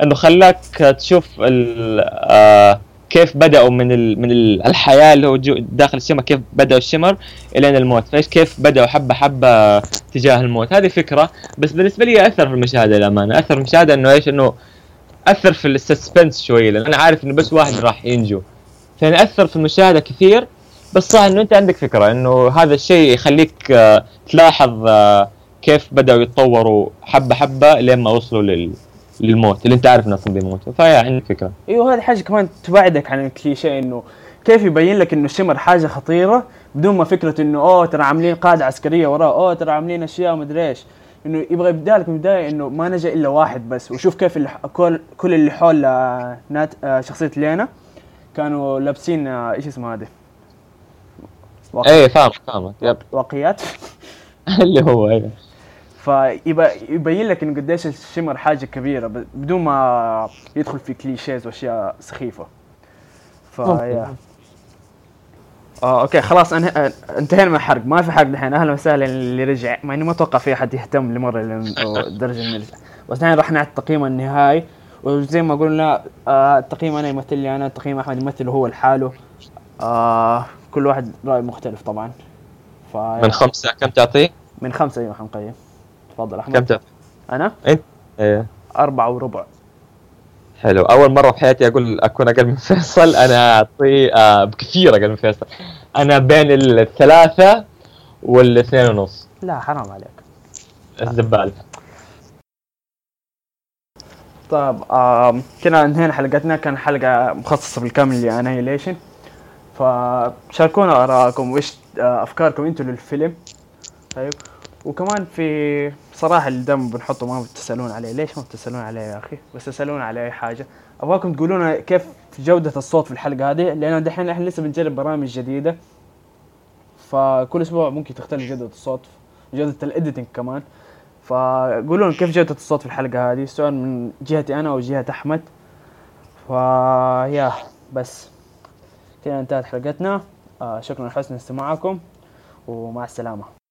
إنه خلاك تشوف ال- آه، كيف بدأوا من ال من ال الحياة اللي هو داخل الشمر كيف بدأوا الشمر الين الموت؟ فايش كيف بدأوا حبة حبة تجاه الموت؟ هذه فكرة بس بالنسبة لي أثر في المشاهدة للأمانة. أثر في المشاهدة إنه إيش؟ إنه أثر في السسبنس شوي لأن أنا عارف إنه بس واحد راح ينجو. فيعني أثر في المشاهدة كثير بس صح إنه أنت عندك فكرة إنه هذا الشيء يخليك آه، تلاحظ آه، كيف بدأوا يتطوروا حبة حبة لين ما وصلوا لل للموت اللي انت عارف انهم بيموتوا فيا عندك فكرة. إيوه هذه حاجة كمان تبعدك عن الكليشيه إنه كيف يبين لك إنه الشمر حاجة خطيرة بدون ما فكرة إنه أوه ترى عاملين قاعدة عسكرية وراه أوه ترى عاملين أشياء مدري إيش. إنه يبغى يبدأ لك من البداية إنه ما نجا إلا واحد بس. وشوف كيف اللي كل كل اللي حول آه، نات آه، شخصية لينا كانوا لابسين آه، إيش اسمه هذا؟ إيه فاهم فاهم. واقيات [LAUGHS] اللي هو إيه. فيبقى يبين لك انه قديش الشمر حاجة كبيرة بدون ما يدخل في clichés وأشياء سخيفة. فيا آه okay خلاص أنه... آه، انتهينا من الحرق. ما في حرق الحين أهلا وسهلا اللي رجع. مع إني ما أتوقع في أحد يهتم لمرة للدرجه انه يرجع بس الحين راح نعطي التقييم النهائي. وزي ما قلنا آه التقييم أنا يمثل لي أنا التقييم أحمد يمثل هو لحاله. آه كل واحد رأي مختلف طبعا. ف من خمسة كم تعطيه؟ من خمسة أيوه حنقيم تفضل أحمد. كم تعطيه؟ أنا؟ انت؟ إيه. أربعة وربع. حلو. أول مرة في حياتي أقول أكون أقل من [LAUGHS] فيصل أنا اعطيه آه بكثير أقل من فيصل. أنا بين الثلاثة والاثنين ونص. لا حرام عليك. الزبال طيب كنا انهينا حلقتنا. كان حلقة مخصصة بالكامل لانايليشن فشاركونا آرائكم وإيش آه، أفكاركم. أنتم للفيلم. طيب. وكمان في صراحة اللي بنحطه ما بتسألون عليه. ليش ما بتسألون عليه يا أخي؟ بس تسألون على أي حاجة. أبغاكم تقولون كيف جودة الصوت في الحلقة هذه؟ لأن دحين إحنا لسه بنجرب برامج جديدة. فكل أسبوع ممكن تختلف جودة الصوت جودة الإديتنج كمان. فقولوا لنا كيف جودة الصوت في الحلقة هذه؟ سواء من جهتي أنا أو جهة أحمد. فيا بس كده انتهت حلقتنا. آه شكرا لحسن استماعكم ومع السلامة.